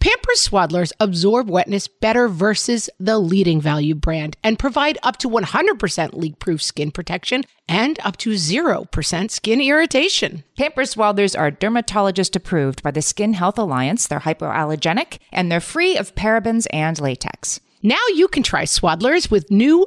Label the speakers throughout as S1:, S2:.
S1: Pampers Swaddlers absorb wetness better versus the leading value brand and provide up to 100% leak proof skin protection and up to 0% skin irritation.
S2: Pampers Swaddlers are dermatologist approved by the Skin Health Alliance. They're hypoallergenic and they're free of parabens and latex.
S1: Now you can try Swaddlers with new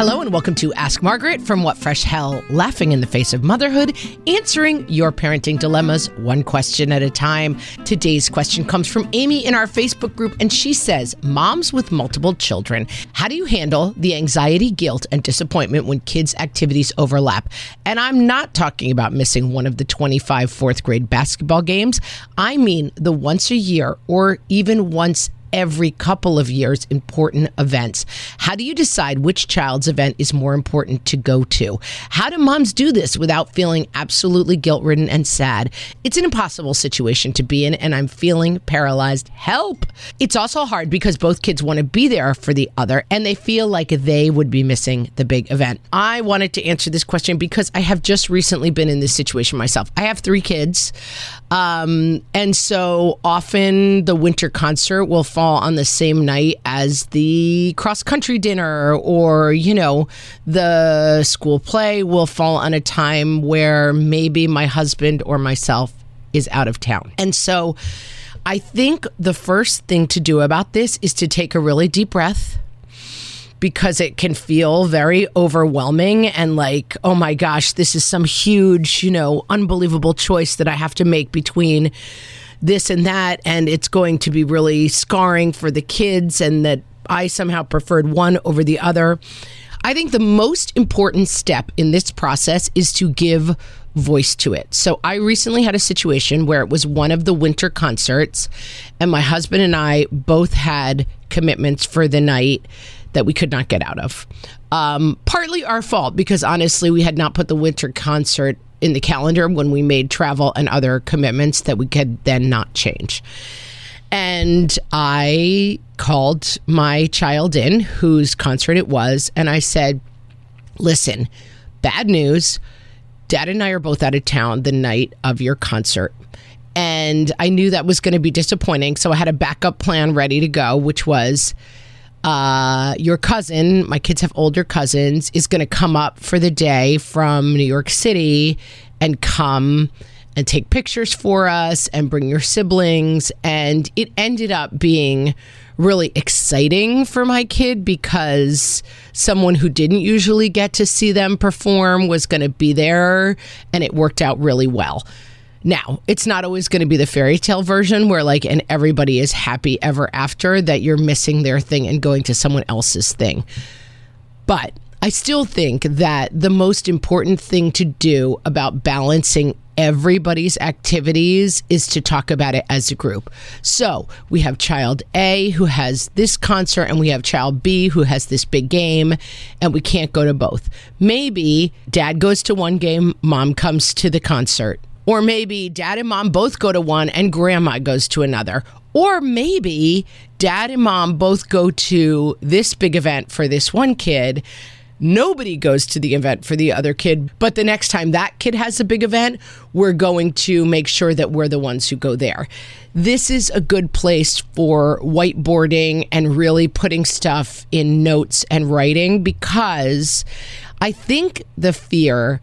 S1: Hello and welcome to Ask Margaret from What Fresh Hell, laughing in the face of motherhood, answering your parenting dilemmas one question at a time. Today's question comes from Amy in our Facebook group, and she says, Moms with multiple children, how do you handle the anxiety, guilt, and disappointment when kids' activities overlap? And I'm not talking about missing one of the 25 fourth grade basketball games. I mean the once a year or even once every couple of years important events. How do you decide which child's event is more important to go to? How do moms do this without feeling absolutely guilt ridden and sad? It's an impossible situation to be in, and I'm feeling paralyzed. Help! It's also hard because both kids want to be there for the other and they feel like they would be missing the big event. I wanted to answer this question because I have just recently been in this situation myself. I have three kids, um, and so often the winter concert will fall fall on the same night as the cross country dinner or, you know, the school play will fall on a time where maybe my husband or myself is out of town. And so I think the first thing to do about this is to take a really deep breath because it can feel very overwhelming and like, oh my gosh, this is some huge, you know, unbelievable choice that I have to make between this and that, and it's going to be really scarring for the kids, and that I somehow preferred one over the other. I think the most important step in this process is to give voice to it. So I recently had a situation where it was one of the winter concerts, and my husband and I both had commitments for the night that we could not get out of. Um, partly our fault because honestly, we had not put the winter concert in the calendar when we made travel and other commitments that we could then not change. And I called my child in, whose concert it was, and I said, Listen, bad news. Dad and I are both out of town the night of your concert. And I knew that was going to be disappointing. So I had a backup plan ready to go, which was uh, your cousin, my kids have older cousins, is going to come up for the day from New York City and come and take pictures for us and bring your siblings. And it ended up being really exciting for my kid because someone who didn't usually get to see them perform was going to be there and it worked out really well. Now, it's not always going to be the fairy tale version where, like, and everybody is happy ever after that you're missing their thing and going to someone else's thing. But I still think that the most important thing to do about balancing everybody's activities is to talk about it as a group. So we have child A who has this concert, and we have child B who has this big game, and we can't go to both. Maybe dad goes to one game, mom comes to the concert or maybe dad and mom both go to one and grandma goes to another. Or maybe dad and mom both go to this big event for this one kid. Nobody goes to the event for the other kid, but the next time that kid has a big event, we're going to make sure that we're the ones who go there. This is a good place for whiteboarding and really putting stuff in notes and writing because I think the fear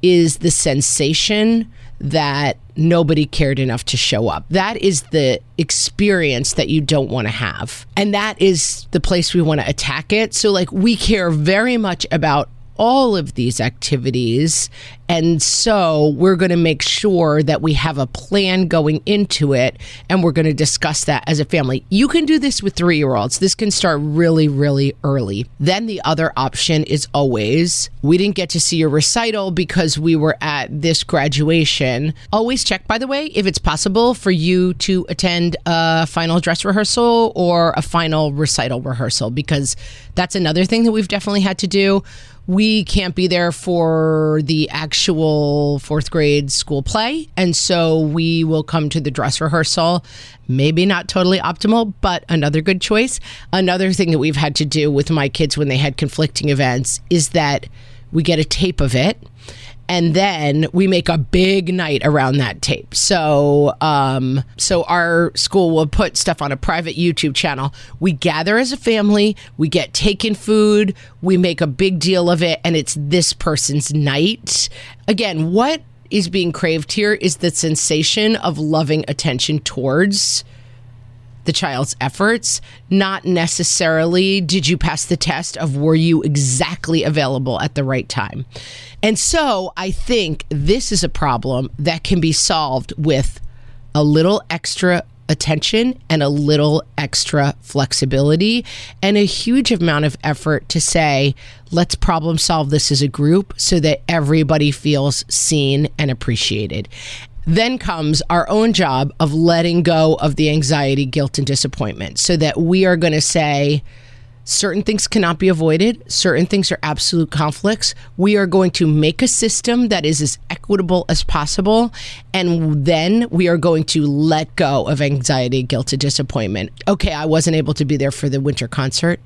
S1: is the sensation that nobody cared enough to show up. That is the experience that you don't want to have. And that is the place we want to attack it. So, like, we care very much about all of these activities. And so we're going to make sure that we have a plan going into it and we're going to discuss that as a family. You can do this with three year olds. This can start really, really early. Then the other option is always we didn't get to see your recital because we were at this graduation. Always check, by the way, if it's possible for you to attend a final dress rehearsal or a final recital rehearsal because that's another thing that we've definitely had to do we can't be there for the actual fourth grade school play. And so we will come to the dress rehearsal. Maybe not totally optimal, but another good choice. Another thing that we've had to do with my kids when they had conflicting events is that we get a tape of it and then we make a big night around that tape. So, um, so our school will put stuff on a private YouTube channel. We gather as a family, we get taken food, we make a big deal of it, and it's this person's night. Again, what is being craved here is the sensation of loving attention towards the child's efforts, not necessarily did you pass the test of were you exactly available at the right time. And so I think this is a problem that can be solved with a little extra attention and a little extra flexibility and a huge amount of effort to say, let's problem solve this as a group so that everybody feels seen and appreciated. Then comes our own job of letting go of the anxiety, guilt, and disappointment so that we are going to say, certain things cannot be avoided, certain things are absolute conflicts. We are going to make a system that is as equitable as possible. And then we are going to let go of anxiety, guilt, and disappointment. Okay, I wasn't able to be there for the winter concert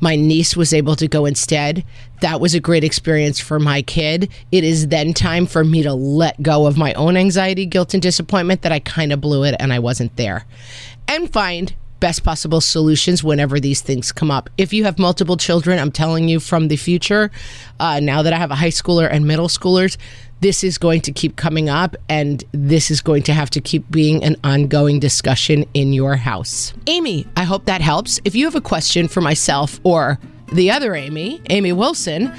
S1: my niece was able to go instead. That was a great experience for my kid. It is then time for me to let go of my own anxiety, guilt, and disappointment that I kind of blew it and I wasn't there. And find best possible solutions whenever these things come up. If you have multiple children, I'm telling you from the future, uh, now that I have a high schooler and middle schoolers, this is going to keep coming up and this is going to have to keep being an ongoing discussion in your house. Amy, I hope that helps. If you have a question for myself or the other Amy, Amy Wilson,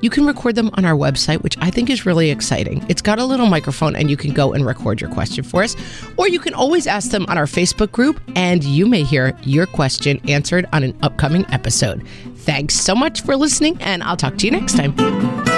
S1: you can record them on our website, which I think is really exciting. It's got a little microphone and you can go and record your question for us. Or you can always ask them on our Facebook group and you may hear your question answered on an upcoming episode. Thanks so much for listening, and I'll talk to you next time.